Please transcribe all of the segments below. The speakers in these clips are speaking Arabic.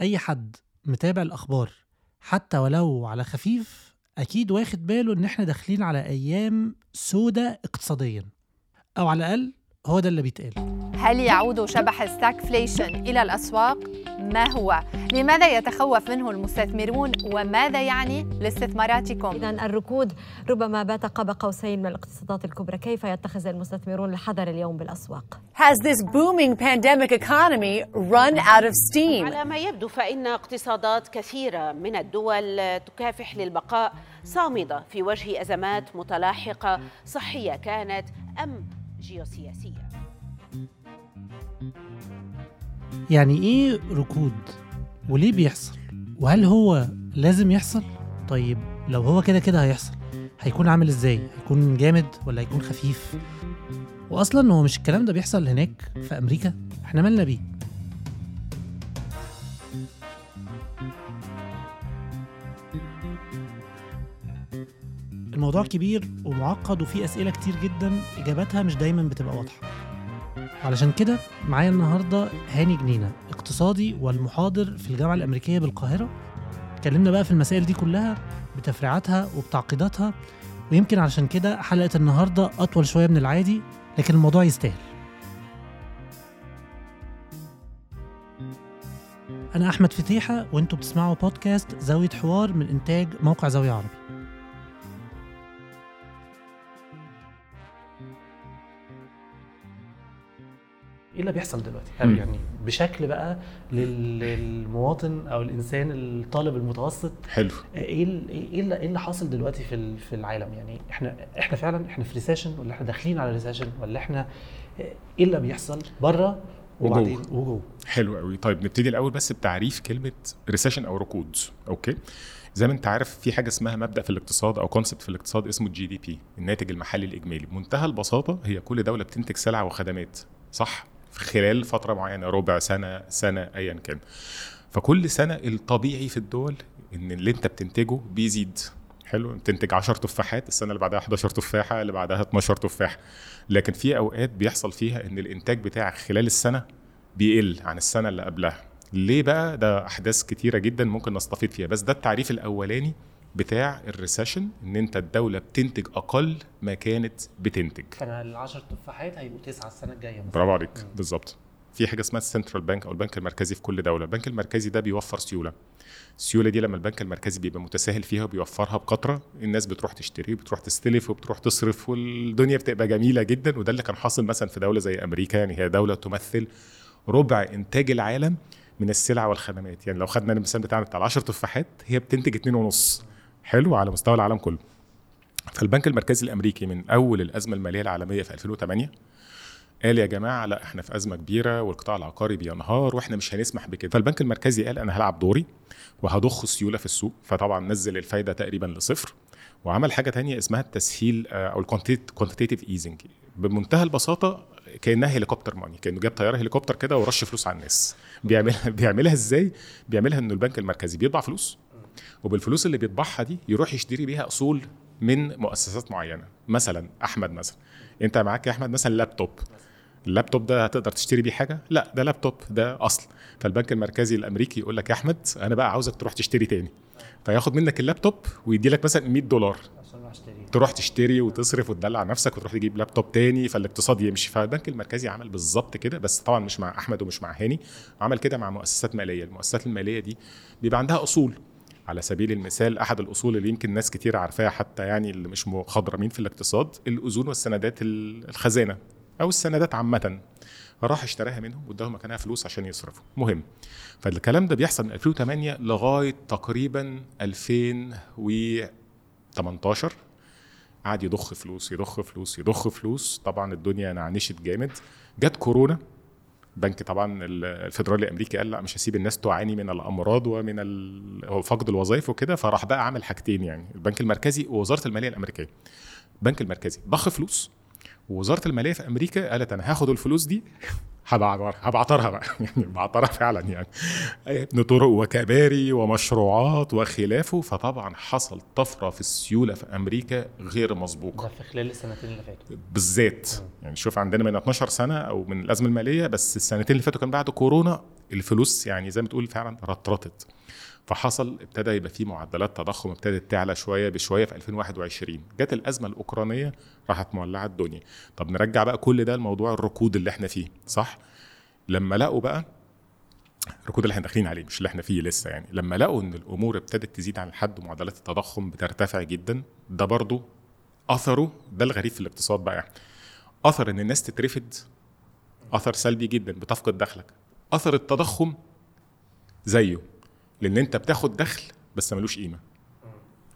أي حد متابع الأخبار حتى ولو على خفيف أكيد واخد باله إن إحنا داخلين على أيام سودة اقتصاديا أو على الأقل هو ده اللي بيتقال. هل يعود شبح الستاكفليشن إلى الأسواق؟ ما هو؟ لماذا يتخوف منه المستثمرون وماذا يعني لاستثماراتكم؟ إذا الركود ربما بات قاب قوسين من الاقتصادات الكبرى، كيف يتخذ المستثمرون الحذر اليوم بالأسواق؟ Has this booming pandemic economy run out of steam? على ما يبدو فإن اقتصادات كثيرة من الدول تكافح للبقاء صامدة في وجه أزمات متلاحقة صحية كانت أم جيوسياسية يعني إيه ركود؟ وليه بيحصل؟ وهل هو لازم يحصل؟ طيب لو هو كده كده هيحصل هيكون عامل إزاي؟ هيكون جامد ولا هيكون خفيف؟ واصلا هو مش الكلام ده بيحصل هناك في أمريكا إحنا مالنا بيه؟ الموضوع كبير ومعقد وفيه أسئلة كتير جدا إجاباتها مش دايما بتبقى واضحة. علشان كده معايا النهارده هاني جنينة اقتصادي والمحاضر في الجامعة الأمريكية بالقاهرة. اتكلمنا بقى في المسائل دي كلها بتفريعاتها وبتعقيداتها ويمكن علشان كده حلقة النهارده أطول شوية من العادي لكن الموضوع يستاهل. أنا أحمد فتيحة وأنتوا بتسمعوا بودكاست زاوية حوار من إنتاج موقع زاوية عربي. إيه اللي بيحصل دلوقتي؟ مم. يعني بشكل بقى لل- للمواطن أو الإنسان الطالب المتوسط حلو. إيه ال- إيه اللي, إيه اللي حاصل دلوقتي في في العالم؟ يعني إحنا إحنا فعلا إحنا في recession ولا إحنا داخلين على recession ولا إحنا إيه اللي بيحصل بره وبعدين؟ وجوه. حلو قوي. طيب نبتدي الأول بس بتعريف كلمة recession أو ركود. okay؟ زي ما أنت عارف في حاجة اسمها مبدأ في الاقتصاد أو concept في الاقتصاد اسمه ال GDP الناتج المحلي الإجمالي. بمنتهى البساطة هي كل دولة بتنتج سلع وخدمات صح؟ خلال فترة معينة ربع سنة سنة ايا كان. فكل سنة الطبيعي في الدول إن اللي أنت بتنتجه بيزيد. حلو؟ بتنتج 10 تفاحات السنة اللي بعدها 11 تفاحة اللي بعدها 12 تفاح. لكن في أوقات بيحصل فيها إن الإنتاج بتاعك خلال السنة بيقل عن السنة اللي قبلها. ليه بقى؟ ده أحداث كتيرة جدا ممكن نستفيد فيها. بس ده التعريف الأولاني بتاع الريسيشن إن أنت الدولة بتنتج أقل ما كانت بتنتج. فانا ال 10 تفاحات هيبقوا تسعة السنة الجاية. برافو عليك بالظبط. في حاجة اسمها ال central bank أو البنك المركزي في كل دولة. البنك المركزي ده بيوفر سيولة. السيولة دي لما البنك المركزي بيبقى متساهل فيها وبيوفرها بكترة الناس بتروح تشتري بتروح تستلف وبتروح تصرف والدنيا بتبقى جميلة جدا. وده اللي كان حاصل مثلا في دولة زي أمريكا يعني هي دولة تمثل ربع إنتاج العالم من السلع والخدمات. يعني لو خدنا المثال بتاعنا بتاع 10 تفاحات هي بتنتج 2.5 حلو على مستوى العالم كله. فالبنك المركزي الأمريكي من أول الأزمة المالية العالمية في 2008 قال يا جماعة لا إحنا في أزمة كبيرة والقطاع العقاري بينهار وإحنا مش هنسمح بكده. فالبنك المركزي قال أنا هلعب دوري وهضخ سيولة في السوق. فطبعا نزل الفايدة تقريبا لصفر وعمل حاجة تانية اسمها التسهيل آه، أو ال quantitative easing بمنتهى البساطة كأنها helicopter money كأنه جاب طيارة هليكوبتر كده ورش فلوس على الناس. بيعملها بيعملها إزاي؟ بيعملها إنه البنك المركزي بيطبع فلوس. وبالفلوس اللي بيطبعها دي يروح يشتري بيها أصول من مؤسسات معينة. مثلا أحمد مثلا. أنت معاك يا أحمد مثلا لابتوب. اللابتوب ده هتقدر تشتري بيه حاجة؟ لا ده لابتوب ده أصل. فالبنك المركزي الأمريكي يقول لك يا أحمد أنا بقى عاوزك تروح تشتري تاني. فياخد منك اللابتوب ويدي لك مثلا 100 دولار. تروح تشتري وتصرف وتدلع نفسك وتروح تجيب لابتوب تاني فالاقتصاد يمشي. فالبنك المركزي عمل بالظبط كده بس طبعا مش مع أحمد ومش مع هاني. عمل كده مع مؤسسات مالية. المؤسسات المالية دي بيبقى عندها أصول. على سبيل المثال أحد الأصول اللي يمكن ناس كتير عارفاها حتى يعني اللي مش مخضرمين في الاقتصاد الأذون والسندات ال- الخزانة أو السندات عامة. فراح اشتراها منهم واداهم مكانها فلوس عشان يصرفوا. مهم. فالكلام ده بيحصل من 2008 لغاية تقريبا 2018 قعد يضخ فلوس يضخ فلوس يضخ فلوس. طبعا الدنيا نعنشت جامد. جت كورونا. بنك طبعا ال- الفيدرالي الامريكي قال لا مش هسيب الناس تعاني من الأمراض ومن فقد الوظائف وكده فراح بقى عامل حاجتين يعني البنك المركزي ووزارة المالية الأمريكية. البنك المركزي ضخ فلوس ووزارة المالية في أمريكا قالت أنا هاخد الفلوس دي هبعترها بقى. يعني بعترها فعلا يعني. طرق وكباري ومشروعات وخلافه. فطبعا حصل طفرة في السيولة في أمريكا غير مسبوقة. ده في خلال السنتين اللي فاتوا. بالذات. يعني شوف عندنا من 12 سنة أو من الأزمة المالية بس السنتين اللي فاتوا كان بعد كورونا الفلوس يعني زي ما تقول فعلا رطرطت. فحصل ابتدى يبقى في معدلات تضخم ابتدت تعلى شوية بشوية في 2021 جت الأزمة الأوكرانية راحت مولعة الدنيا. طب نرجع بقى كل ده لموضوع الركود اللي إحنا فيه صح؟ لما لقوا بقى الركود اللي إحنا داخلين عليه مش اللي إحنا فيه لسه يعني لما لقوا إن الأمور ابتدت تزيد عن الحد ومعدلات التضخم بترتفع جدا ده برضو أثره ده الغريب في الاقتصاد بقى يعني. أثر إن الناس تترفد أثر سلبي جدا بتفقد دخلك. أثر التضخم زيه. لأن أنت بتاخد دخل بس ملوش قيمة.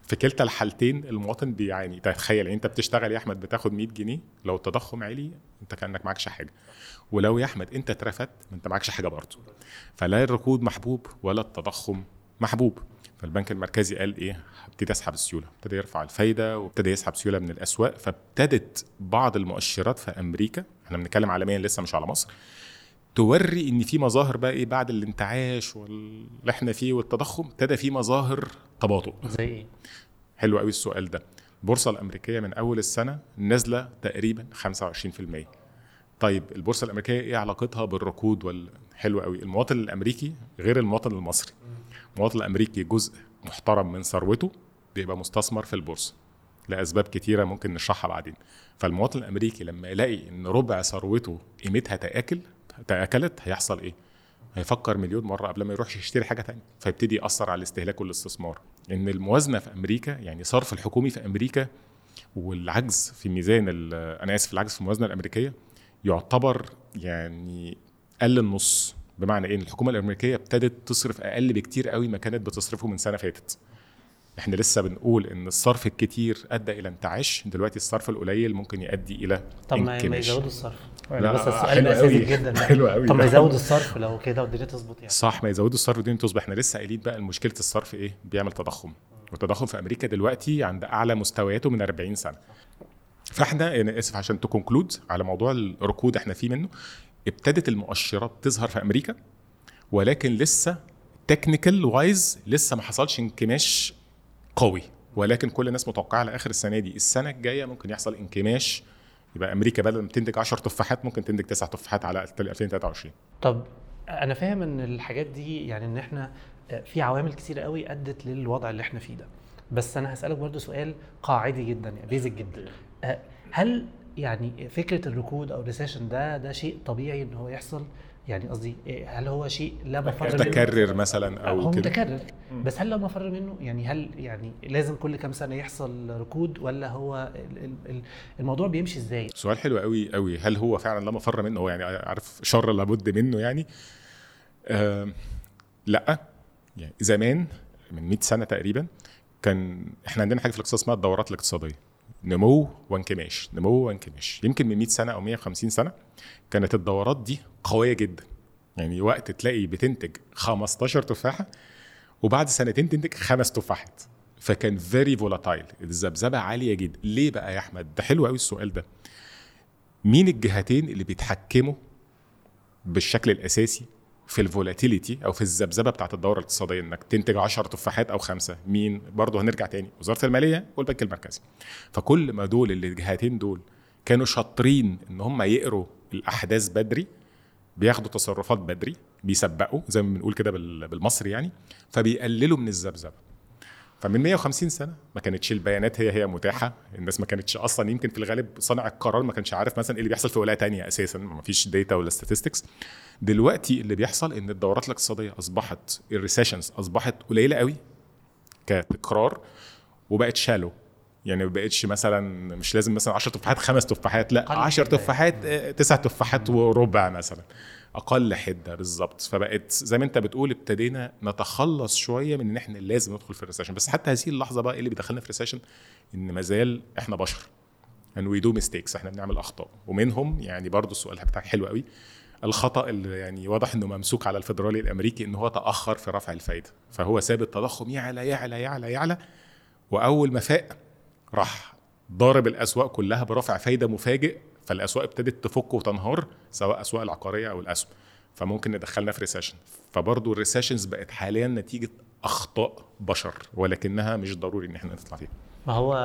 في كلتا الحالتين المواطن بيعاني تخيل يعني أنت بتشتغل يا أحمد بتاخد 100 جنيه لو التضخم عالي أنت كأنك معكش حاجة. ولو يا أحمد أنت اترفدت أنت معكش حاجة برضه. فلا الركود محبوب ولا التضخم محبوب. فالبنك المركزي قال إيه؟ ابتدي أسحب السيولة. ابتدي يرفع الفايدة وابتدي يسحب سيولة من الأسواق. فابتدت بعض المؤشرات في أمريكا إحنا بنتكلم عالميا لسه مش على مصر. توري إن في مظاهر بقى إيه بعد الانتعاش واللي إحنا فيه والتضخم ابتدى في مظاهر تباطؤ. زي إيه؟ حلو قوي السؤال ده. البورصه الأمريكية من أول السنة نازلة تقريبا 25% طيب البورصة الأمريكية إيه علاقتها بالركود وال حلو قوي المواطن الأمريكي غير المواطن المصري. المواطن الأمريكي جزء محترم من ثروته بيبقى مستثمر في البورصة لأسباب كتيرة ممكن نشرحها بعدين. فالمواطن الأمريكي لما يلاقي إن ربع ثروته قيمتها تآكل تأكلت هيحصل إيه؟ هيفكر مليون مرة قبل ما يروح يشتري حاجة تانية. فيبتدي يأثر على الاستهلاك والاستثمار. إن الموازنة في أمريكا يعني صرف الحكومي في أمريكا والعجز في ميزان أنا آسف العجز في الموازنة الأمريكية يعتبر يعني قل النص. بمعنى إيه الحكومة الأمريكية ابتدت تصرف أقل بكتير قوي ما كانت بتصرفه من سنة فاتت. إحنا لسه بنقول إن الصرف الكتير أدى إلى انتعاش. دلوقتي الصرف القليل ممكن يؤدي إلى طب ما. يزودوا الصرف. يعني بس حلو السؤال قوي. الأساسي جدا حلو قوي. طب ما. يزودوا الصرف لو كده والدنيا تظبط يعني. صح ما يزودوا الصرف دي تصبح إحنا لسه قايلين بقى مشكلة الصرف إيه؟ بيعمل تضخم. والتضخم في أمريكا دلوقتي عند أعلى مستوياته من 40 سنة. فإحنا أنا آسف عشان ت conclude على موضوع الركود إحنا فيه منه. ابتدت المؤشرات تظهر في أمريكا ولكن لسه technical wise لسه ما حصلش انكماش قوي. ولكن كل الناس متوقعة على آخر السنة دي. السنة الجاية ممكن يحصل انكماش يبقى أمريكا بدل ما تنتج 10 تفاحات ممكن تنتج 9 تفاحات على 2023 طب أنا فاهم إن الحاجات دي يعني إن إحنا في عوامل كتير قوي أدت للوضع اللي إحنا فيه ده. بس أنا هسألك برضو سؤال قاعدي جدا يعني بيزك جدا. أه، هل يعني فكرة الركود أو الريسيشن ده ده شيء طبيعي إن هو يحصل؟ يعني قصدي إيه، هل هو شيء لا مفر منه؟ متكرر مثلا هو أو كده. متكرر. بس هل لا مفر منه يعني هل يعني لازم كل كام سنة يحصل ركود ولا هو ال- ال- ال- الموضوع بيمشي إزاي؟ سؤال حلو قوي قوي. هل هو فعلا لا مفر منه؟ هو يعني عارف شر لابد منه يعني؟ آه لأ. يعني زمان من 100 سنة تقريبا كان إحنا عندنا حاجة في الاقتصاد اسمها الدورات الاقتصادية. نمو وانكماش. نمو وانكماش. يمكن من 100 سنة أو 150 سنة كانت الدورات دي قوية جدا. يعني وقت تلاقي بتنتج 15 تفاحة وبعد سنتين تنتج خمس تفاحات. فكان very volatile الذبذبة عالية جدا. ليه بقى يا أحمد؟ ده حلو قوي السؤال ده. مين الجهتين اللي بيتحكموا بالشكل الأساسي في ال volatility أو في الذبذبة بتاعت الدورة الاقتصادية؟ إنك تنتج 10 تفاحات أو خمسة. مين؟ برضه هنرجع تاني. وزارة المالية والبنك المركزي. فكل ما دول اللي الجهتين دول كانوا شاطرين إن هم يقروا الأحداث بدري بياخدوا تصرفات بدري بيسبقوا زي ما بنقول كده بال- بالمصري يعني فبيقللوا من الذبذبة. فمن 150 سنة ما كانتش البيانات هي هي متاحة الناس ما كانتش أصلا يمكن في الغالب صانع القرار ما كانش عارف مثلا إيه اللي بيحصل في ولاية تانية أساسا ما فيش data ولا statistics. دلوقتي اللي بيحصل إن الدورات الاقتصادية أصبحت ال recessions أصبحت قليلة قوي كتكرار وبقت shallow يعني ما بقتش مثلا مش لازم مثلا 10 تفاحات خمس تفاحات لا أقل 10 حدة. تفاحات آه، تسع تفاحات وربع مثلا. أقل حدة بالظبط. فبقت زي ما أنت بتقول ابتدينا نتخلص شوية من إن إحنا لازم ندخل في ال recession بس حتى هذه اللحظة بقى اللي بيدخلنا في ال recession إن ما زال إحنا بشر. And we do mistakes. إحنا بنعمل أخطاء. ومنهم يعني برضو السؤال بتاعك حلو قوي. الخطأ اللي يعني واضح إنه ممسوك على الفدرالي الأمريكي إن هو تأخر في رفع الفائده فهو ساب التضخم يعلى يعلى يعلى يعلى. وأول ما فاق راح ضارب الأسواق كلها برفع فايدة مفاجئ فالأسواق ابتدت تفك وتنهار سواء أسواق العقارية أو الأسهم. فممكن ندخلنا في recession فبرضه ال recessions بقت حاليا نتيجة أخطاء بشر ولكنها مش ضروري إن إحنا نطلع فيها. ما هو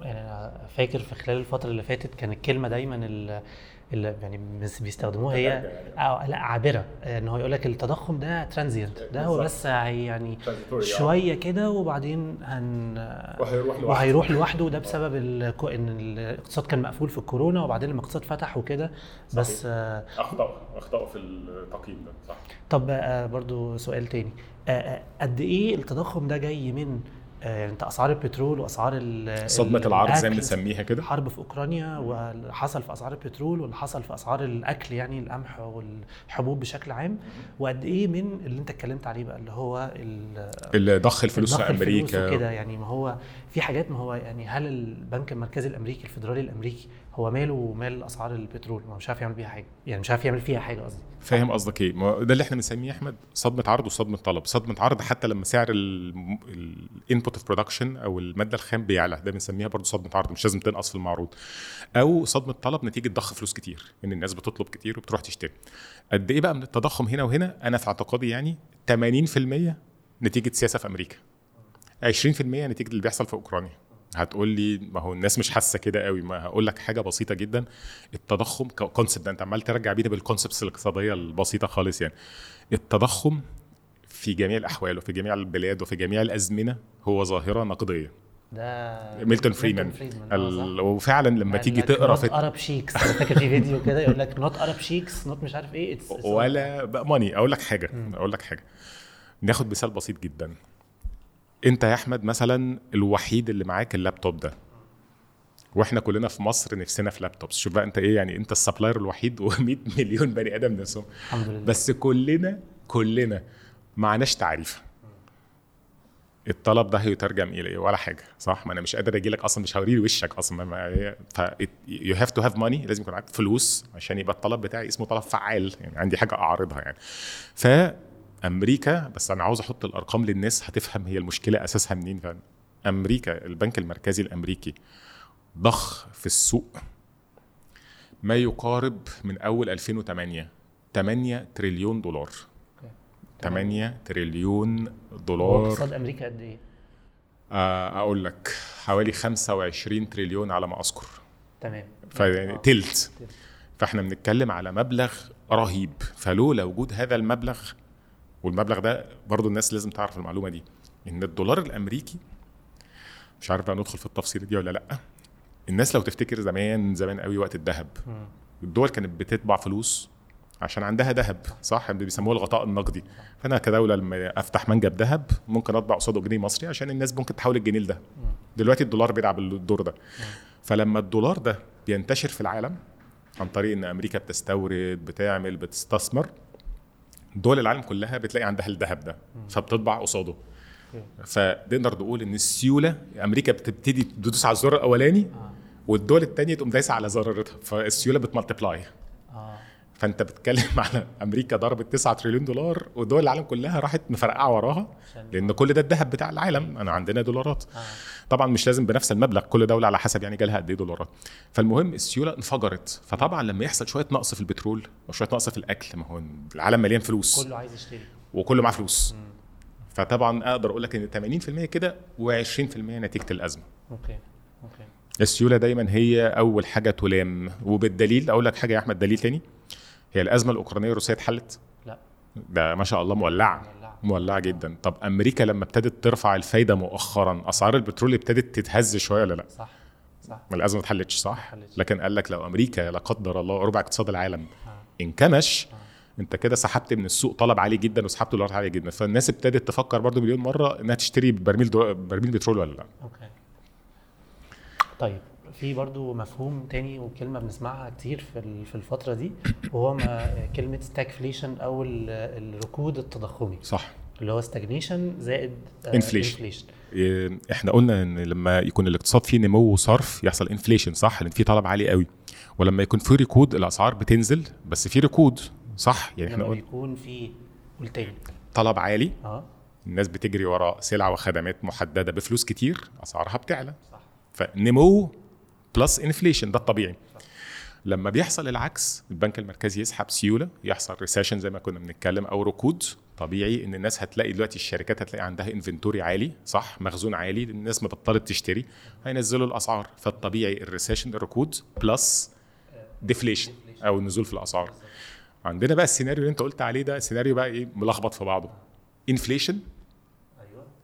يعني أنا فاكر في خلال الفترة اللي فاتت كان الكلمة دايما اللي يعني بس بيستخدموها هي أو لا عابرة. إن هو يقول لك التضخم ده ترانزيانت ده هو بس يعني شوية كده وبعدين هن وهيروح لوحده. وهيروح لوحده. وده بسبب الكو- إن الاقتصاد كان مقفول في الكورونا وبعدين لما الاقتصاد فتح وكده. بس آه، أخطأوا أخطأوا في التقييم ده صح. طب آه، برضو سؤال تاني. آه، آه، قد إيه التضخم ده جاي من آه، انت أسعار البترول وأسعار صدمه ال- العرض زي ما بنسميها كده. حرب في أوكرانيا واللي حصل في أسعار البترول واللي حصل في أسعار الأكل يعني القمح والحبوب بشكل عام. وقد إيه من اللي أنت اتكلمت عليه بقى اللي هو ال- اللي ضخ الفلوس في أمريكا. وكده يعني ما هو في حاجات ما هو يعني هل البنك المركزي الأمريكي الفدرالي الأمريكي هو ماله ومال أسعار البترول ما مش عارف يعمل بيها حاجة يعني مش عارف يعمل فيها حاجة قصدي فاهم قصدك إيه؟ ما ده اللي إحنا بنسميه أحمد صدمة عرض وصدمة طلب، صدمة عرض حتى لما سعر ال input of production أو المادة الخام بيعلى ده بنسميها برضو صدمة عرض مش لازم تنقص في المعروض. أو صدمة طلب نتيجة ضخ فلوس كتير إن الناس بتطلب كتير وبتروح تشتري. قد إيه بقى من التضخم هنا وهنا؟ أنا في اعتقادي يعني 80% نتيجة سياسة في أمريكا. 20% نتيجة اللي بيحصل في أوكرانيا. هتقول لي ما هو الناس مش حاسة كده قوي. ما هقول لك حاجة بسيطة جدا. التضخم concept ده انت عمال ترجع بينا بال concepts الاقتصادية البسيطة خالص يعني. التضخم في جميع الأحوال وفي جميع البلاد وفي جميع الأزمنة هو ظاهرة نقدية. ده ميلتون فريدمان. فريدمان، آه، ال... وفعلا لما قال تيجي تقرأ في Arab شيكس فاكر في فيديو كده يقول لك not Arab sheikhs not مش عارف إيه it's, it's ولا ماني أقول لك حاجة أقول لك حاجة. ناخد مثال بسيط جدا. انت يا احمد مثلا الوحيد اللي معاك اللابتوب ده. وإحنا كلنا في مصر نفسنا في laptops. شوف بقى انت إيه يعني انت ال supplier الوحيد و100 مليون بني آدم نفسهم. الحمد لله. بس كلنا كلنا معناش تعريف. الطلب ده هيترجم إلى إيه؟ ولا حاجة صح؟ ما أنا مش قادر أجي لك أصلا مش هوري وشك أصلا. ف you have to have money لازم يكون معاك فلوس عشان يبقى الطلب بتاعي اسمه طلب فعال. يعني عندي حاجة اعرضها يعني. فامريكا بس أنا عاوز أحط الأرقام للناس هتفهم هي المشكلة أساسها منين. فعلا أمريكا البنك المركزي الأمريكي ضخ في السوق ما يقارب من أول 2008 8 تريليون دولار. 8 تريليون دولار. اقتصاد أمريكا قد إيه؟ آه، أقول لك حوالي 25 تريليون على ما أذكر. تمام. فيعني تلت. فإحنا بنتكلم على مبلغ رهيب. فلولا وجود هذا المبلغ والمبلغ ده برضو الناس لازم تعرف المعلومة دي إن الدولار الأمريكي مش عارف بقى ندخل في التفصيل دي ولا لأ الناس لو تفتكر زمان زمان قوي وقت الذهب الدول كانت بتطبع فلوس عشان عندها ذهب صح؟ بيسموه الغطاء النقدي. فأنا كدولة لما أفتح منجم ذهب ممكن أطبع قصاده جنيه مصري عشان الناس ممكن تحول الجنيه لده. دلوقتي الدولار بيلعب الدور ده. فلما الدولار ده بينتشر في العالم عن طريق إن أمريكا بتستورد بتعمل بتستثمر دول العالم كلها بتلاقي عندها الذهب ده فبتطبع قصاده. فنقدر نقول إن السيولة أمريكا بتبتدي تدوس على الزر الأولاني والدول الثانية تقوم دايسة على زرارتها فالسيولة بتملتبلاي. آه. فأنت بتتكلم على أمريكا ضربت 9 تريليون دولار ودول العالم كلها راحت مفرقعة وراها لأن كل ده الذهب بتاع العالم. أنا عندنا دولارات. طبعا مش لازم بنفس المبلغ كل دولة على حسب يعني جالها قد إيه دولارات فالمهم السيولة انفجرت فطبعا لما يحصل شوية نقص في البترول وشويه نقص في الأكل ما هو العالم مليان فلوس. كله عايز يشتري. وكله معاه فلوس. فطبعا أقدر أقول لك إن 80% كده و20% نتيجة الأزمة. okay okay. السيولة دايما هي أول حاجة تلام. وبالدليل أقول لك حاجة يا أحمد دليل تاني. هي الأزمة الأوكرانية الروسيه اتحلت؟ لا. ده ما شاء الله مولعة. مولعة جدا. طب أمريكا لما ابتدت ترفع الفايدة مؤخرا أسعار البترول ابتدت تتهز شوية ولا لأ؟ صح صح. ما الأزمة ما اتحلتش صح؟ اتحلتش. لكن قال لك لو أمريكا لا قدر الله ربع اقتصاد العالم انكمش أنت كده سحبت من السوق طلب عالي جدا وسحبت دولارات عالية جدا. فالناس ابتدت تفكر برضو مليون مرة إنها تشتري برميل دو... برميل بترول ولا لأ. okay. طيب. في برضو مفهوم تاني وكلمة بنسمعها كتير في في الفترة دي وهو ما كلمة stagflation أو ال- الركود التضخمي. صح. اللي هو stagnation زائد Inflation. inflation. إيه، إحنا قلنا إن لما يكون الاقتصاد فيه نمو وصرف يحصل inflation صح؟ لأن في طلب عالي قوي. ولما يكون في ركود الأسعار بتنزل بس في ركود صح؟ يعني إحنا لما قلنا بيكون في قول تاني. طلب عالي آه. الناس بتجري وراء سلع وخدمات محددة بفلوس كتير أسعارها بتعلى. صح. فنمو plus inflation ده الطبيعي. لما بيحصل العكس البنك المركزي يسحب سيولة يحصل recession زي ما كنا بنتكلم أو ركود طبيعي إن الناس هتلاقي دلوقتي الشركات هتلاقي عندها inventory عالي صح؟ مخزون عالي الناس مبطلت تشتري هينزلوا الأسعار. فالطبيعي ال recession الركود plus deflation أو النزول في الأسعار. عندنا بقى السيناريو اللي أنت قلت عليه ده سيناريو بقى إيه؟ ملخبط في بعضه. inflation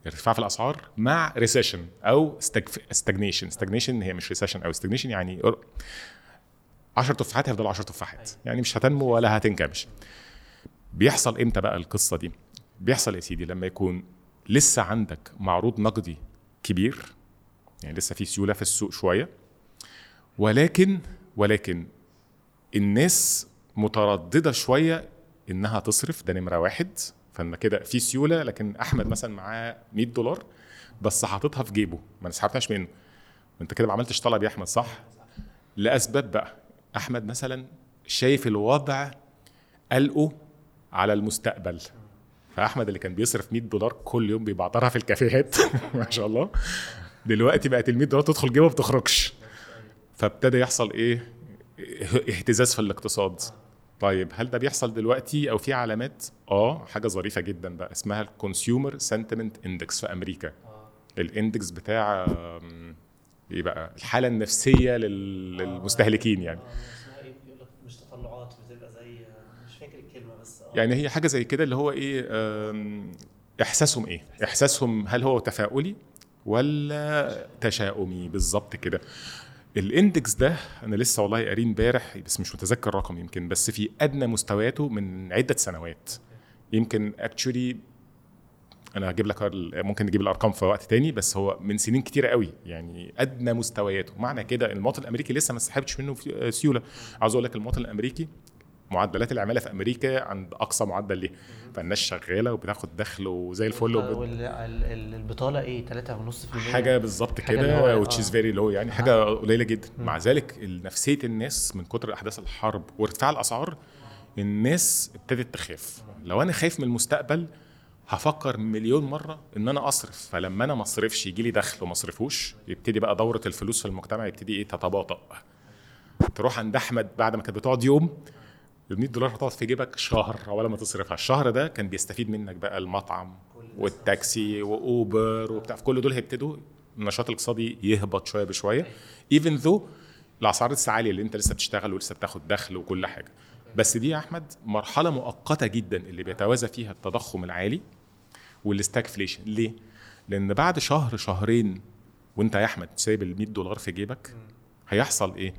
ارتفاع في الأسعار مع recession أو stagnation stagnation هي مش recession أو stagnation يعني 10 تفاحات هيفضلوا 10 تفاحات. يعني مش هتنمو ولا هتنكمش بيحصل إمتى بقى القصة دي؟ بيحصل يا سيدي لما يكون لسه عندك معروض نقدي كبير يعني لسه في سيولة في السوق شوية ولكن ولكن الناس مترددة شوية إنها تصرف. ده نمرة واحد. فانا كده في سيولة لكن أحمد مثلا معاه 100 دولار بس حاططها في جيبه ما سحبتهاش منه. أنت كده ما عملتش طلب يا أحمد صح؟ لأسباب بقى. أحمد مثلا شايف الوضع قلقه على المستقبل. فأحمد اللي كان بيصرف 100 دولار كل يوم بيبعترها في الكافيهات. ما شاء الله. دلوقتي بقت ال 100 دولار تدخل جيبه ما بتخرجش. فابتدى يحصل إيه؟ اهتزاز في الاقتصاد. طيب هل ده بيحصل دلوقتي أو في علامات؟ آه حاجة ظريفة جدا بقى اسمها ال consumer sentiment index في أمريكا. ال index بتاع إيه بقى الحالة النفسية لل- للمستهلكين يعني. مش تطلعات بتبقى زي مش فاكر الكلمة بس يعني هي حاجة زي كده اللي هو إيه إحساسهم إيه؟ إحساسهم هل هو تفاؤلي ولا تشاؤمي بالظبط كده؟ ال index ده أنا لسه والله قاري امبارح بس مش متذكر الرقم يمكن بس في أدنى مستوياته من عدة سنوات. يمكن actually أنا هجيب لك ممكن نجيب الأرقام في وقت تاني بس هو من سنين كتيرة قوي يعني أدنى مستوياته. معنى كده المواطن الأمريكي لسه ما سحبتش منه في- سيولة. عاوز أقول لك المواطن الأمريكي معدلات العمالة في أمريكا عند أقصى معدل ليه فالناس شغالة وبتاخد دخل وزي الفل والبطاله إيه؟ 3.5% حاجة بالظبط كده آه. وتشيز فيري لو يعني حاجة قليلة جدا. مع ذلك نفسية الناس من كتر أحداث الحرب وارتفاع الأسعار الناس ابتدت تخاف. لو أنا خايف من المستقبل هفكر مليون مرة إن أنا أصرف. فلما أنا ما أصرفش يجي لي دخل وما أصرفوش يبتدي بقى دورة الفلوس في المجتمع يبتدي إيه؟ تتباطأ. تروح عند أحمد بعد ما كانت بتقعد يوم ال 100 دولار هتقعد في جيبك شهر اول ما تصرفها الشهر ده كان بيستفيد منك بقى المطعم والتاكسي وأوبر وبتاع. كل دول هيبتدوا النشاط الاقتصادي يهبط شوية بشوية. even though الأسعار لسه عالية اللي أنت لسه بتشتغل ولسه بتاخد دخل وكل حاجة. بس دي يا أحمد مرحلة مؤقتة جدا اللي بيتوازى فيها التضخم العالي وال stagflation. ليه؟ لأن بعد شهر شهرين وأنت يا أحمد سايب ال 100 دولار في جيبك هيحصل إيه؟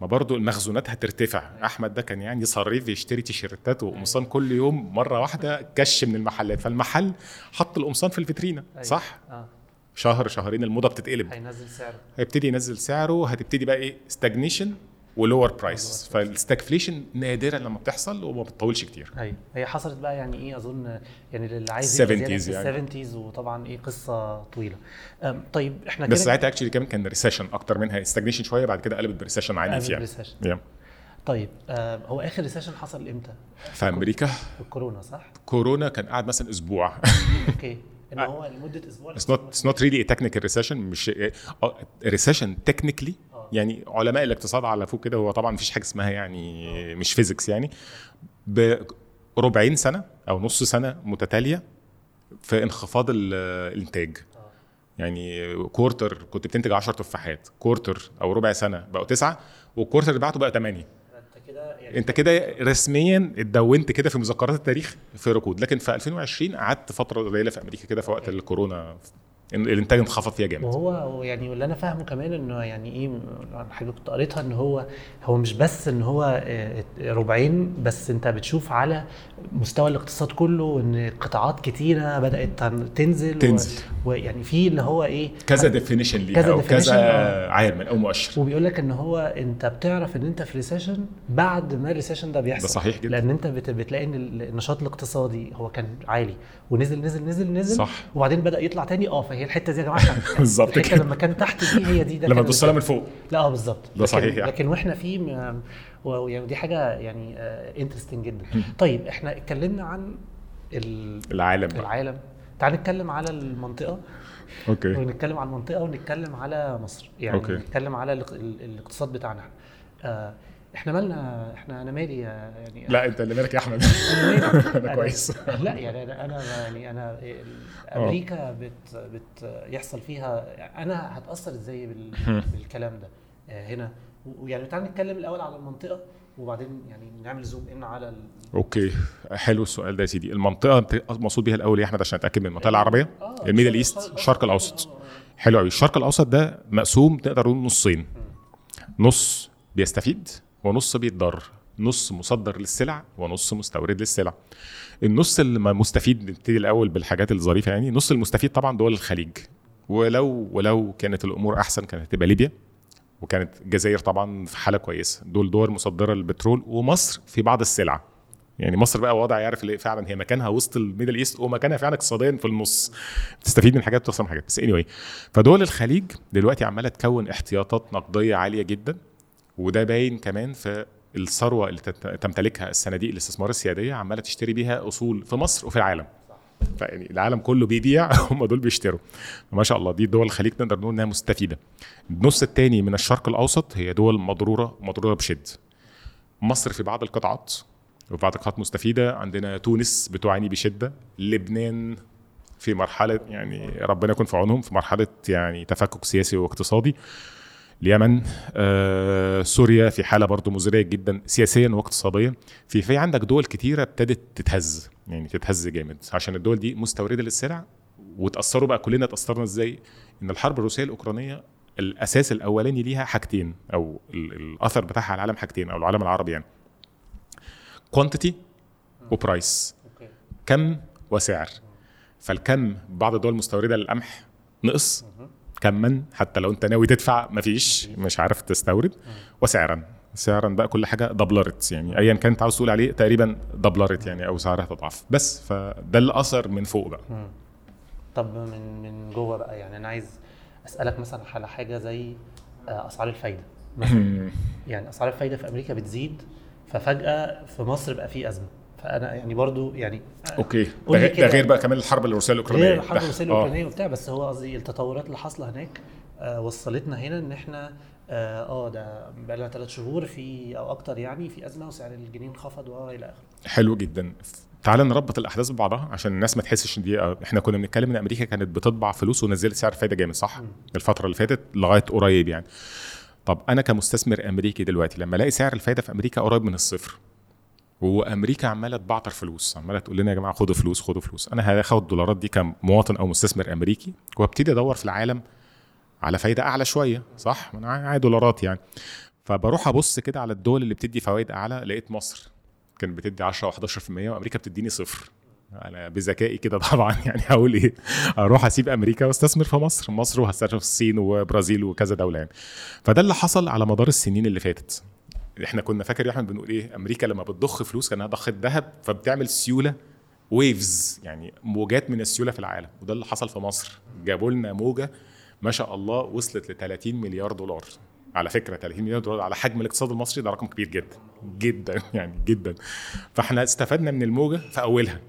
ما برضو المخزونات هترتفع. أحمد ده كان يعني صريف يشتري تيشيرتات وقمصان كل يوم مرة واحدة كش من المحلات. فالمحل حط القمصان في الفيترينا صح؟ آه. شهر شهرين الموضة بتتقلب. هينزل سعره. هيبتدي ينزل سعره هتبتدي بقى إيه؟ stagnation و lower price فال stagflation نادرا لما بتحصل وما بتطولش كتير أيوه هي حصلت بقى يعني إيه أظن يعني اللي عايز 70s يبقى زيادة يعني. في ال 70s وطبعا إيه قصة طويلة طيب إحنا بس ساعتها actually كمان كان recession أكتر منها stagnation شوية بعد كده قلبت ب recession قبل يعني recession. yeah. طيب آه هو آخر recession حصل إمتى؟ في أمريكا الكورونا صح؟ كورونا كان قاعد مثلا أسبوع okay إن هو لمدة أسبوع اتس نوت اتس نوت ريلي تكنيكال ريسيشن مش recession technically يعني علماء الاقتصاد على فوق كده هو طبعا مفيش حاجة اسمها يعني مش physics يعني. بربعين سنة أو نص سنة متتالية في انخفاض ال- الإنتاج. يعني quarter كنت بتنتج 10 تفاحات quarter أو ربع سنة بقوا تسعة وال quarter اللي بعده بقى 8 أنت كده يعني أنت كده رسميا اتدونت كده في مذكرات التاريخ في ركود. لكن في 2020 قعدت فترة قليلة في أمريكا كده في وقت الكورونا الإنتاج انخفض فيها جامد وهو هو يعني واللي أنا فاهمه كمان إنه يعني إيه حاجة كنت قريتها إن هو هو مش بس إن هو آه، ربعين بس أنت بتشوف على مستوى الاقتصاد كله إن قطاعات كتيرة بدأت تن- تنزل تنزل. ويعني في اللي هو إيه كذا definition ليها كذا أو كذا آه. عامل أو مؤشر وبيقول لك إن هو أنت بتعرف إن أنت في recession بعد ما ال recession ده بيحصل ده صحيح جدا. لأن أنت بت- بتلاقي إن ال- النشاط الاقتصادي هو كان عالي ونزل نزل نزل نزل صح. وبعدين بدأ يطلع تاني آه فهي الحتة دي يا جماعة بالظبط الحتة كده. لما كان تحت دي هي دي ده لما تبص لها من. فوق لا آه بالظبط ده صحيح يعني. لكن وإحنا في م- و- يعني دي حاجة يعني interesting جدا طيب إحنا اتكلمنا عن ال- العالم بقى العالم تعال نتكلم على المنطقة okay ونتكلم على المنطقة ونتكلم على مصر يعني okay. نتكلم على الاق- ال- الاقتصاد بتاعنا إحنا. آه إحنا مالنا إحنا أنا مالي يعني لا أنت اللي مالك يا أحمد. أنا كويس لا يعني أنا يعني أنا أمريكا بت بت يحصل فيها أنا هتأثر إزاي بال بالكلام ده؟ آه، هنا. ويعني تعالى نتكلم الأول على المنطقة وبعدين يعني نعمل zoom in على ال... okay. حلو السؤال ده يا سيدي. المنطقة أنت مقصود بيها الأول يا احمد عشان اتاكد من المنطقة العربية؟ آه، ال Middle East الشرق. الأوسط. حلو قوي الشرق الأوسط ده مقسوم تقدر نقول نصين. نص بيستفيد ونص بيتضرر. نص مصدر للسلع ونص مستورد للسلع. النص اللي ما مستفيد نبتدي الأول بالحاجات الظريفة يعني. نص المستفيد طبعا دول الخليج. ولو ولو كانت الأمور أحسن كانت هتبقى ليبيا. وكانت الجزائر طبعا في حالة كويسة. دول دول مصدره للبترول ومصر في بعض السلع. يعني مصر بقى وضع يعرف اللي فعلا هي مكانها وسط ال Middle East. ومكانها فعلا اقتصاديا في النص. بتستفيد من حاجات وتخسر من حاجات. بس anyway. فدول الخليج دلوقتي عمالة تكون احتياطات نقدية عالية جدا. وده باين كمان في الثروة اللي تمتلكها الصناديق الاستثمار السيادية عمالة تشتري بيها أصول في مصر وفي العالم. فيعني العالم كله بيبيع هم دول بيشتروا. ما شاء الله دي دول الخليج نقدر نقول إنها مستفيدة. النص الثاني من الشرق الأوسط هي دول مضرورة مضرورة بشد مصر في بعض القطاعات وفي بعض القطاعات مستفيدة. عندنا تونس بتعاني بشدة. لبنان في مرحلة يعني ربنا يكون في عونهم في مرحلة يعني تفكك سياسي واقتصادي. اليمن آه، سوريا في حالة برضو مزرية جدا سياسيا واقتصاديا في في عندك دول كتيرة ابتدت تتهز يعني تتهز جامد. عشان الدول دي مستوردة للسلع وتأثروا بقى كلنا تأثرنا إزاي؟ إن الحرب الروسية الأوكرانية الأساس الأولاني ليها حاجتين أو ال- الأثر بتاعها على العالم حاجتين أو العالم العربي يعني. quantity و price كم وسعر. فالكم بعض الدول المستورده للقمح نقص. كما حتى لو انت ناوي تدفع مفيش مش عارف تستورد. وسعرا. سعرا بقى كل حاجة doubleت يعني ايا كان انت عاوز تقول عليه تقريبا doubleت يعني أو سعرها تضعف. بس فده الاثر من فوق بقى. طب من من جوه بقى يعني أنا عايز أسألك مثلا على حاجة زي آه، أسعار الفايدة. مثلا يعني أسعار الفايدة في أمريكا بتزيد ففجأة في مصر بقى في أزمة. فأنا يعني برضو يعني okay. ده, غير- ده كده. غير بقى كمان الحرب الروسية الأوكرانية. غير الحرب الروسية آه. الاوكرانيه وبتاع بس هو قصدي التطورات اللي حاصلة هناك آه وصلتنا هنا إن إحنا آه آه، ده بقى لنا ثلاث شهور في أو أكتر يعني في أزمة وسعر الجنيه انخفض والى آخره. حلو جدا. تعال نربط الأحداث ببعضها عشان الناس ما تحسش إن دي إحنا كنا بنتكلم إن أمريكا كانت بتطبع فلوس ونزلت سعر فايدة جامد صح؟ الفترة اللي فاتت لغاية قريب يعني. طب أنا كمستثمر أمريكي دلوقتي لما ألاقي سعر الفايدة في أمريكا قريب من الصفر وأمريكا عمالة تبعتر فلوس عمالة تقول لنا يا جماعة خدوا فلوس خدوا فلوس. أنا هاخد الدولارات دي كمواطن أو مستثمر أمريكي وأبتدي أدور في العالم على فايدة أعلى شوية صح؟ أنا عايز دولارات يعني. فبروح أبص كده على الدول اللي بتدي فوائد أعلى لقيت مصر كانت بتدي 10 و11% وأمريكا بتديني صفر. أنا بذكائي كده طبعا يعني هقول إيه؟ أروح أسيب أمريكا وأستثمر في مصر مصر وهستثمر في الصين وبرازيل وكذا دولة يعني. فده اللي حصل على مدار السنين اللي فاتت. إحنا كنا فاكر يا احمد بنقول إيه أمريكا لما بتضخ فلوس كأنها ضخت ذهب فبتعمل سيولة ويفز يعني موجات من السيولة في العالم. وده اللي حصل في مصر. جابوا لنا موجة ما شاء الله وصلت ل 30 مليار دولار. على فكرة 30 مليار دولار على حجم الاقتصاد المصري ده رقم كبير جدا. جدا يعني جدا. فاحنا استفدنا من الموجة في أولها.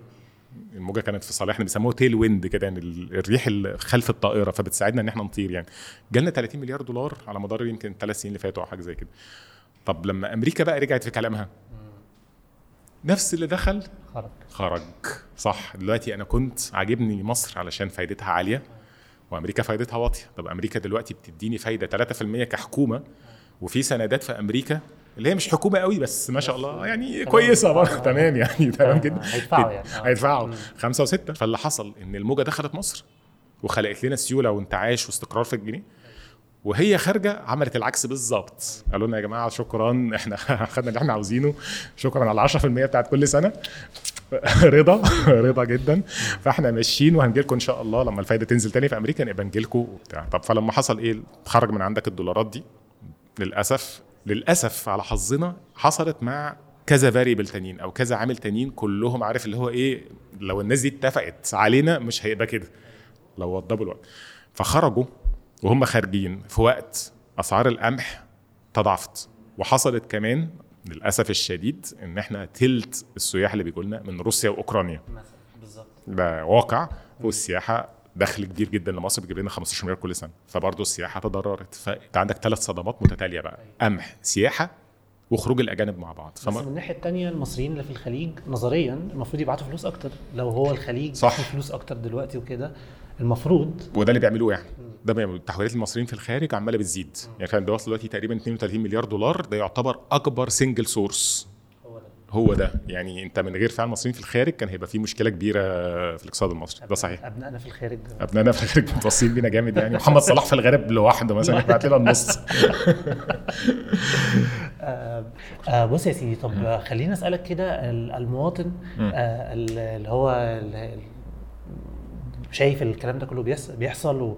الموجة كانت في صالحنا بيسموها تيل ويند كده يعني ال- الريح اللي خلف الطائرة فبتساعدنا إن إحنا نطير يعني. جالنا 30 مليار دولار على مدار يمكن ثلاث سنين اللي فاتوا أو حاجة زي كده. طب لما أمريكا بقى رجعت في كلامها. نفس اللي دخل خرج. خرج. صح. دلوقتي أنا كنت عاجبني مصر علشان فايدتها عالية وأمريكا فايدتها واطية. طب أمريكا دلوقتي بتديني فايدة 3% كحكومة وفي سندات في أمريكا اللي هي مش حكومة قوي بس ما شاء الله يعني كويسة برضه. تمام يعني. تمام جدا. هيدفعوا يعني. آه. هيدفعوا. مم. خمسة وستة. فاللي حصل إن الموجة دخلت مصر وخلقت لنا سيولة وانتعاش واستقرار في الجنيه. وهي خارجة عملت العكس بالظبط. قالوا لنا يا جماعة شكرا إحنا خدنا اللي إحنا عاوزينه. شكرا على 10% بتاعت كل سنة. رضا رضا جدا. فإحنا ماشيين وهنجي لكم إن شاء الله لما الفايدة تنزل تاني في أمريكا نبقى نجي لكم وبتاع. طب فلما حصل إيه؟ خرج من عندك الدولارات دي. للأسف للأسف على حظنا حصلت مع كذا فاريبل تانيين أو كذا عامل تانيين كلهم عارف اللي هو إيه؟ لو الناس دي اتفقت علينا مش هيبقى كده. لو وضبوا الوقت فخرجوا وهم خارجين في وقت أسعار القمح تضاعفت وحصلت كمان للأسف الشديد إن إحنا تلت السياح اللي بيجوا لنا من روسيا وأوكرانيا. مثلا بالظبط. ده واقع. والسياحة دخل كبير جدا لمصر بيجيب لنا 15 مليار كل سنة. فبرضه السياحة تضررت. فانت عندك ثلاث صدمات متتالية بقى. قمح سياحة وخروج الأجانب مع بعض. بس من فما الناحية الثانية المصريين اللي في الخليج نظريا المفروض يبعتوا فلوس أكتر. لو هو الخليج صح. فلوس أكتر دلوقتي وكده المفروض وده اللي بيعملوه يعني. ده تحويلات المصريين في الخارج عمالة بتزيد. يعني كان ده وصل دلوقتي تقريبا 32 مليار دولار ده يعتبر أكبر single source هو ده. يعني انت من غير فعل المصريين في الخارج كان هيبقى في مشكلة كبيرة في الاقتصاد المصري. ده صحيح. أبنائنا في الخارج. أبنائنا في الخارج متوصيين بينا جامد يعني. محمد صلاح في الغرب لوحده مثلا يبعت لنا النص. آه آه بص يا سيدي طب خليني أسألك كده ال- المواطن آه ال- اللي هو شايف الكلام ده كله بيحصل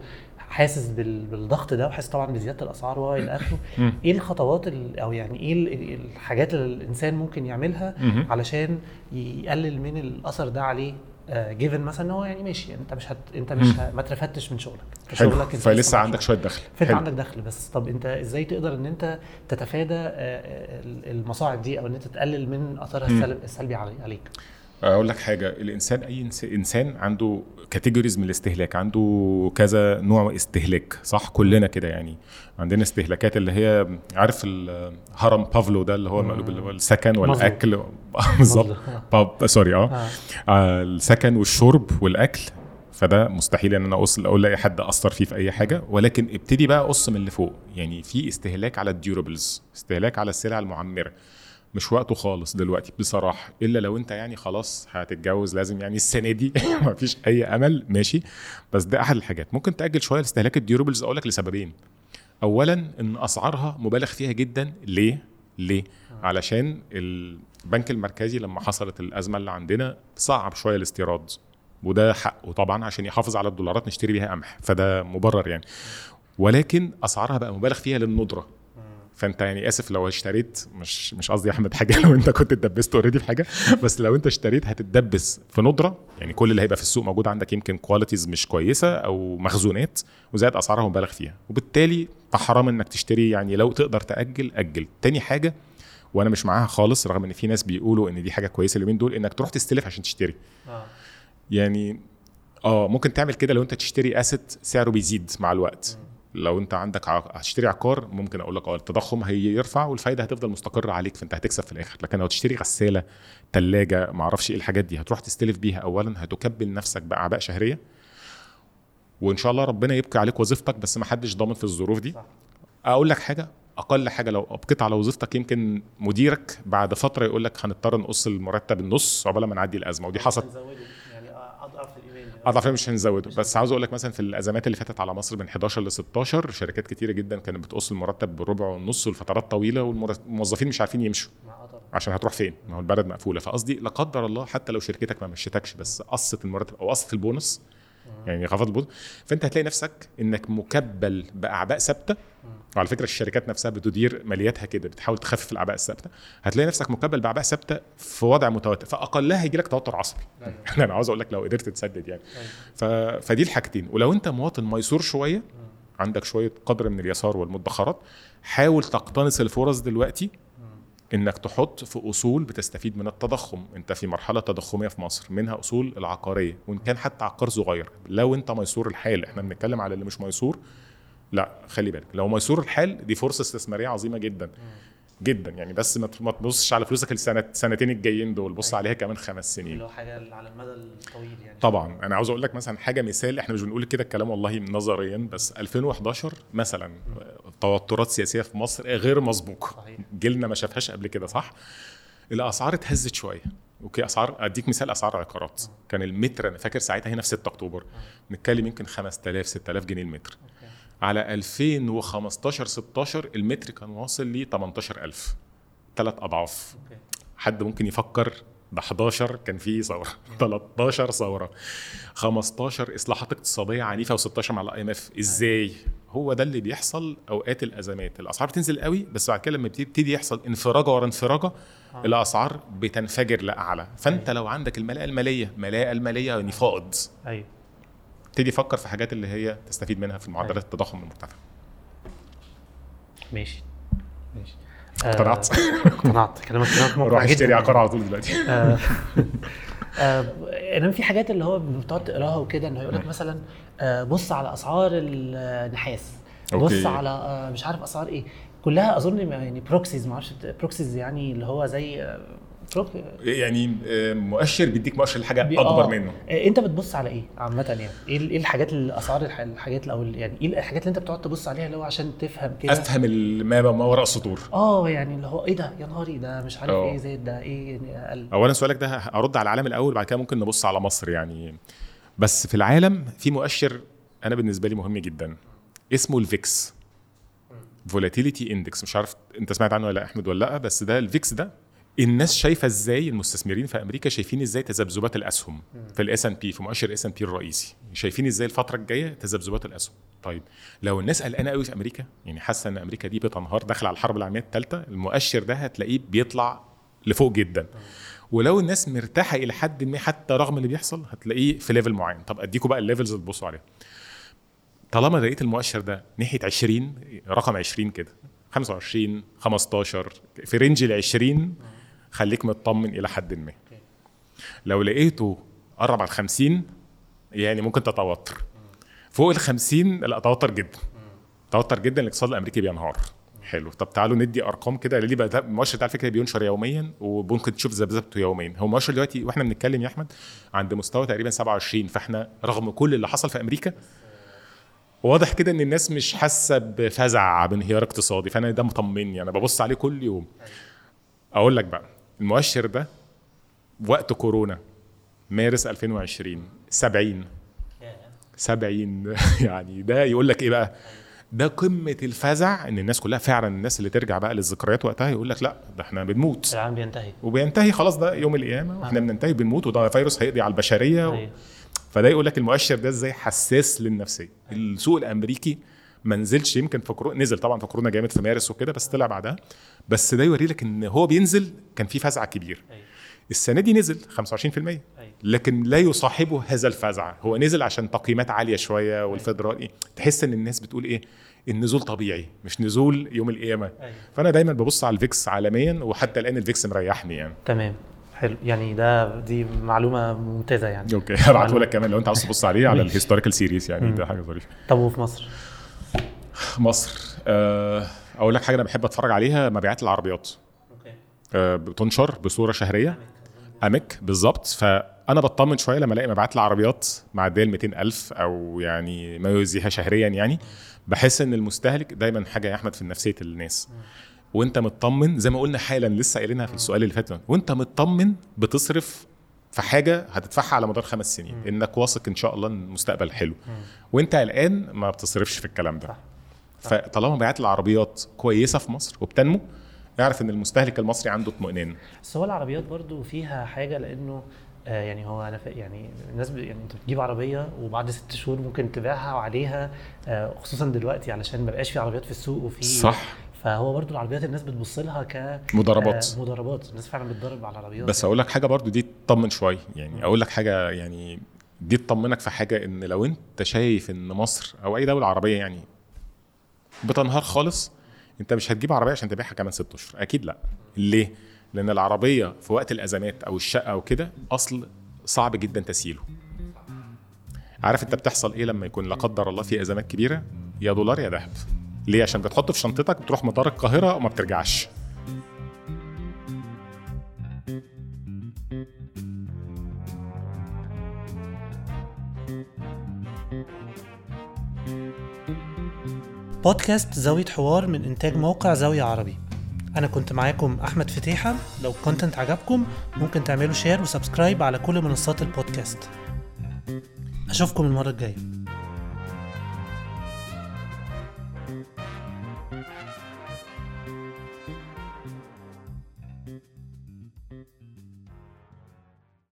وحاسس بال- بالضغط ده وحاسس طبعا بزيادة الأسعار والى آخره. إيه الخطوات ال- أو يعني إيه ال- الحاجات اللي الإنسان ممكن يعملها. علشان يقلل من الأثر ده عليه جيفن مثلا إن هو يعني ماشي يعني أنت مش هت... أنت مش ه... ما اترفدتش من شغلك شغلك انت فلسه عندك. شوية دخل. فانت. عندك دخل بس. طب أنت إزاي تقدر إن أنت تتفادى آه، آه، المصاعب دي أو إن أنت تقلل من أثرها السلب السلبي علي- عليك؟ أقول لك حاجة الإنسان أي إنسان عنده categories من الاستهلاك عنده كذا نوع استهلاك صح؟ كلنا كده يعني. عندنا استهلاكات اللي هي عارف الهرم بتاع ماسلو ده اللي هو المقلوب اللي هو السكن. والأكل؟ بالظبط. sorry آه. آه. آه، السكن والشرب والأكل فده مستحيل إن أنا اقص أقول لأي حد أثر فيه في أي حاجة. ولكن ابتدي بقى قص من اللي فوق. يعني في استهلاك على ال durables استهلاك على السلع المعمرة. مش وقته خالص دلوقتي بصراحة إلا لو أنت يعني خلاص هتتجوز لازم يعني السنة دي مفيش أي أمل ماشي؟ بس ده أحد الحاجات. ممكن تأجل شوية لاستهلاك الديورابلز أقول لك لسببين. اولا إن أسعارها مبالغ فيها جدا. ليه؟ ليه؟ علشان البنك المركزي لما حصلت الأزمة اللي عندنا صعب شوية الاستيراد وده حقه طبعا عشان يحافظ على الدولارات نشتري بيها قمح فده مبرر يعني. ولكن أسعارها بقى مبالغ فيها للندرة. فانت يعني آسف لو اشتريت مش مش قصدي يا أحمد حاجة لو انت كنت اتدبست already في حاجة بس لو انت اشتريت هتتدبس في ندرة يعني كل اللي هيبقى في السوق موجود عندك يمكن qualities مش كويسة أو مخزونات وزائد أسعارها مبالغ فيها. وبالتالي حرام إنك تشتري يعني لو تقدر تأجل أجل. تاني حاجة وأنا مش معاها خالص رغم إن في ناس بيقولوا إن دي حاجة كويسة اليومين دول إنك تروح تستلف عشان تشتري. يعني آه ممكن تعمل كده لو أنت تشتري asset سعره بيزيد مع الوقت. لو انت عندك هتشتري عقار ممكن أقول لك آه التضخم هيرفع والفايدة هتفضل مستقرة عليك فانت هتكسب في الآخر. لكن لو تشتري غسالة ثلاجه ما أعرفش إيه الحاجات دي هتروح تستلف بيها اولا هتكبل نفسك بأعباء شهرية. وإن شاء الله ربنا يبقي عليك وظيفتك بس ما حدش ضامن في الظروف دي. أقول لك حاجة أقل حاجة لو أبقيت على وظيفتك يمكن مديرك بعد فترة يقول لك هنضطر نقص المرتب النص عقبال ما نعدي الأزمة ودي حصلت. اضعف مش هنزوده. بس عاوز أقول لك مثلا في الأزمات اللي فاتت على مصر من 11 ل 16 شركات كتيرة جدا كانت بتقص المرتب بربع والنص والفترات طويلة والموظفين مش عارفين يمشوا. عشان هتروح فين؟ ما هو البلد مقفولة. فقصدي لا قدر الله حتى لو شركتك ما مشيتكش بس قصت المرتب أو قصت البونص يعني خفض البونص فأنت هتلاقي نفسك إنك مكبل بأعباء ثابتة. وعلى فكرة الشركات نفسها بتدير مالياتها كده بتحاول تخفف الأعباء الثابتة. هتلاقي نفسك مكبل بأعباء ثابتة في وضع متوتر فأقلها هيجي لك توتر عصبي. أنا عاوز أقول لك لو قدرت تسدد يعني. ف... فدي الحاجتين. ولو أنت مواطن ميسور شوية عندك شوية قدر من اليسار والمدخرات حاول تقتنص الفرص دلوقتي إنك تحط في أصول بتستفيد من التضخم. أنت في مرحلة تضخمية في مصر منها أصول العقارية وإن كان حتى عقار صغير. لو أنت ميسور الحال إحنا بنتكلم على اللي مش ميسور لا خلي بالك. لو ميسور الحال دي فرصة استثمارية عظيمة جدا. جدا يعني بس ما تبصش على فلوسك السنة سنتين الجايين دول بص عليها كمان خمس سنين. لو حاجة على المدى الطويل يعني. طبعا. أنا عاوز أقول لك مثلا حاجة مثال إحنا مش بنقول كده الكلام والله نظريا بس 2011 مثلا توترات سياسية في مصر غير مسبوقة. جيلنا ما شافهاش قبل كده صح؟ الأسعار اتهزت شوية. أوكي أسعار أديك مثال أسعار عقارات كان المتر أنا فاكر ساعتها هنا في 6 أكتوبر. نتكلم يمكن 5000 6000 جنيه المتر. على 2015 16 المتر كان واصل ل 18000 ثلاث أضعاف. okay. حد ممكن يفكر ده 11 كان فيه ثورة. 13 ثورة. 15 إصلاحات اقتصادية عنيفة و16 مع ال IMF إزاي؟ هو ده اللي بيحصل أوقات الأزمات. الأسعار بتنزل قوي بس بعد كده لما بتبتدي يحصل انفراجة ورا انفراجة الأسعار بتنفجر لأعلى. فأنت لو عندك الملاءة المالية ملاءة المالية يعني فائض. أيوه. ابتدي فكر في حاجات اللي هي تستفيد منها في معدلات التضخم المرتفعه ماشي. ماشي. اقتنعت؟ آه، اقتنعت. كلامك كلامك مقنع اشتري عقار على طول دلوقتي. آه، آه، انما في حاجات اللي هو بتقعد تقراها وكده إنه يقول لك مثلا آه، بص على أسعار النحاس. بص. على آه، مش عارف أسعار إيه. كلها أظن يعني proxies ما أعرفش proxies يعني اللي هو زي يعني آه، مؤشر بيديك مؤشر لحاجة بي- أكبر آه. منه. آه، أنت بتبص على إيه عامة يعني؟ إيه إيه الحاجات الأسعار الح- الحاجات أو يعني إيه الحاجات اللي أنت بتقعد تبص عليها اللي هو عشان تفهم كده؟ أفهم ما ما وراء السطور. آه يعني اللي هو إيه ده؟ يا نهاري ده مش عارف آه. إيه زاد ده إيه يعني أقل. اولا سؤالك ده هرد على العالم الأول بعد كده ممكن نبص على مصر يعني. بس في العالم في مؤشر أنا بالنسبة لي مهم جدا. اسمه الـ VIX. volatility index مش عارف أنت سمعت عنه ولا لأ أحمد ولا لأ بس ده الـ VIX ده الناس شايفة إزاي المستثمرين في أمريكا شايفين إزاي تذبذبات الأسهم في ال S&P في مؤشر ال S&P الرئيسي؟ شايفين إزاي الفترة الجاية تذبذبات الأسهم؟ طيب لو الناس قلقانة قوي في أمريكا يعني حاسة إن أمريكا دي بتنهار داخلة على الحرب العالمية الثالثه المؤشر ده هتلاقيه بيطلع لفوق جدا. ولو الناس مرتاحة إلى حد ما حتى رغم اللي بيحصل هتلاقيه في level معين. طب أديكوا بقى ال levels اللي تبصوا عليها. طالما لقيت المؤشر ده ناحية 20 رقم 20 كده 25 15 في range ال 20 خليك مطمن إلى حد ما. لو لقيته قرب على ال 50 يعني ممكن تتوتر. فوق ال 50 لا توتر جدا. توتر جدا الاقتصاد الأمريكي بينهار. حلو. طب تعالوا ندي أرقام كده. ليه بقى؟ المؤشر ده على فكرة بينشر يوميا وممكن تشوف ذبذبته يوميا. هو مؤشر دلوقتي وإحنا بنتكلم يا أحمد عند مستوى تقريبا 27 فاحنا رغم كل اللي حصل في أمريكا واضح كده إن الناس مش حاسة بفزع بانهيار اقتصادي. فأنا ده مطمني. أنا ببص عليه كل يوم. أقول لك بقى المؤشر ده وقت كورونا مارس 2020 70 70 يعني ده يقول لك إيه بقى؟ ده قمة الفزع إن الناس كلها فعلا الناس اللي ترجع بقى للذكريات وقتها يقول لك لا ده إحنا بنموت. العالم بينتهي. وبينتهي خلاص ده يوم القيامة وإحنا بننتهي بنموت وده فيروس هيقضي على البشرية و... أيوة. فده يقول لك المؤشر ده إزاي حساس للنفسية. السوق الأمريكي ما نزلش يمكن في كورونا نزل طبعا في كورونا جامد في مارس وكده بس طلع بعدها. بس ده يوري لك إن هو بينزل كان في فزع كبير. السنة دي نزل 25% لكن لا يصاحبه هذا الفزع هو نزل عشان تقييمات عالية شوية والفدرالي. تحس إن الناس بتقول إيه؟ النزول طبيعي مش نزول يوم القيامة. فأنا دايما ببص على ال VIX عالميا وحتى الآن ال VIX مريحني يعني. تمام. حلو. يعني ده دي معلومة ممتازة يعني. okay. هبعته لك كمان لو أنت عاوز تبص عليه على. ال historical series يعني. ده حاجة ظريفة. طب وفي مصر؟ مصر. آه، أقول لك حاجة أنا بحب أتفرج عليها مبيعات العربيات. أوكي. آه، بتنشر بصورة شهرية. أمك بالظبط. فأنا بطمن شوية لما ألاقي مبيعات العربيات معدية ال 200000 أو يعني ما يوازيها شهريا يعني. بحس إن المستهلك دايما حاجة يا أحمد في نفسية الناس. وأنت مطمن زي ما قلنا حالا لسه قايلينها في السؤال اللي فات وأنت مطمن بتصرف في حاجة هتدفعها على مدار خمس سنين. إنك واثق إن شاء الله إن المستقبل حلو. وأنت قلقان ما بتصرفش في الكلام ده. فطالما مبيعات العربيات كويسة في مصر وبتنمو اعرف إن المستهلك المصري عنده اطمئنان. بس هو العربيات برضو فيها حاجة لأنه آه يعني هو أنا يعني الناس ب- يعني أنت بتجيب عربية وبعد ست شهور ممكن تبيعها وعليها آه خصوصا دلوقتي علشان ما بقاش في عربيات في السوق وفي صح. فهو برضو العربيات الناس بتبص لها ك مضاربات. آه مضاربات. الناس فعلا بتضرب على العربيات بس أقول لك حاجة برضو دي تطمن شوية. يعني أقول لك حاجة يعني دي تطمنك في حاجة إن لو أنت شايف إن مصر أو أي دولة عربية يعني بتنهار خالص. انت مش هتجيب عربية عشان تبيعها كمان ست أشهر. أكيد لأ. ليه؟ لأن العربية في وقت الأزمات أو الشقة أو كده أصل صعب جدا تسييله. عارف أنت بتحصل إيه لما يكون لا قدر الله في أزمات كبيرة؟ يا دولار يا ذهب. ليه؟ عشان بتحطه في شنطتك بتروح مطار القاهرة وما بترجعش. بودكاست زاوية حوار من إنتاج موقع زاوية عربي. أنا كنت معاكم أحمد فتيحة. لو ال content عجبكم ممكن تعملوا share و subscribe على كل منصات البودكاست. أشوفكم المرة الجاية.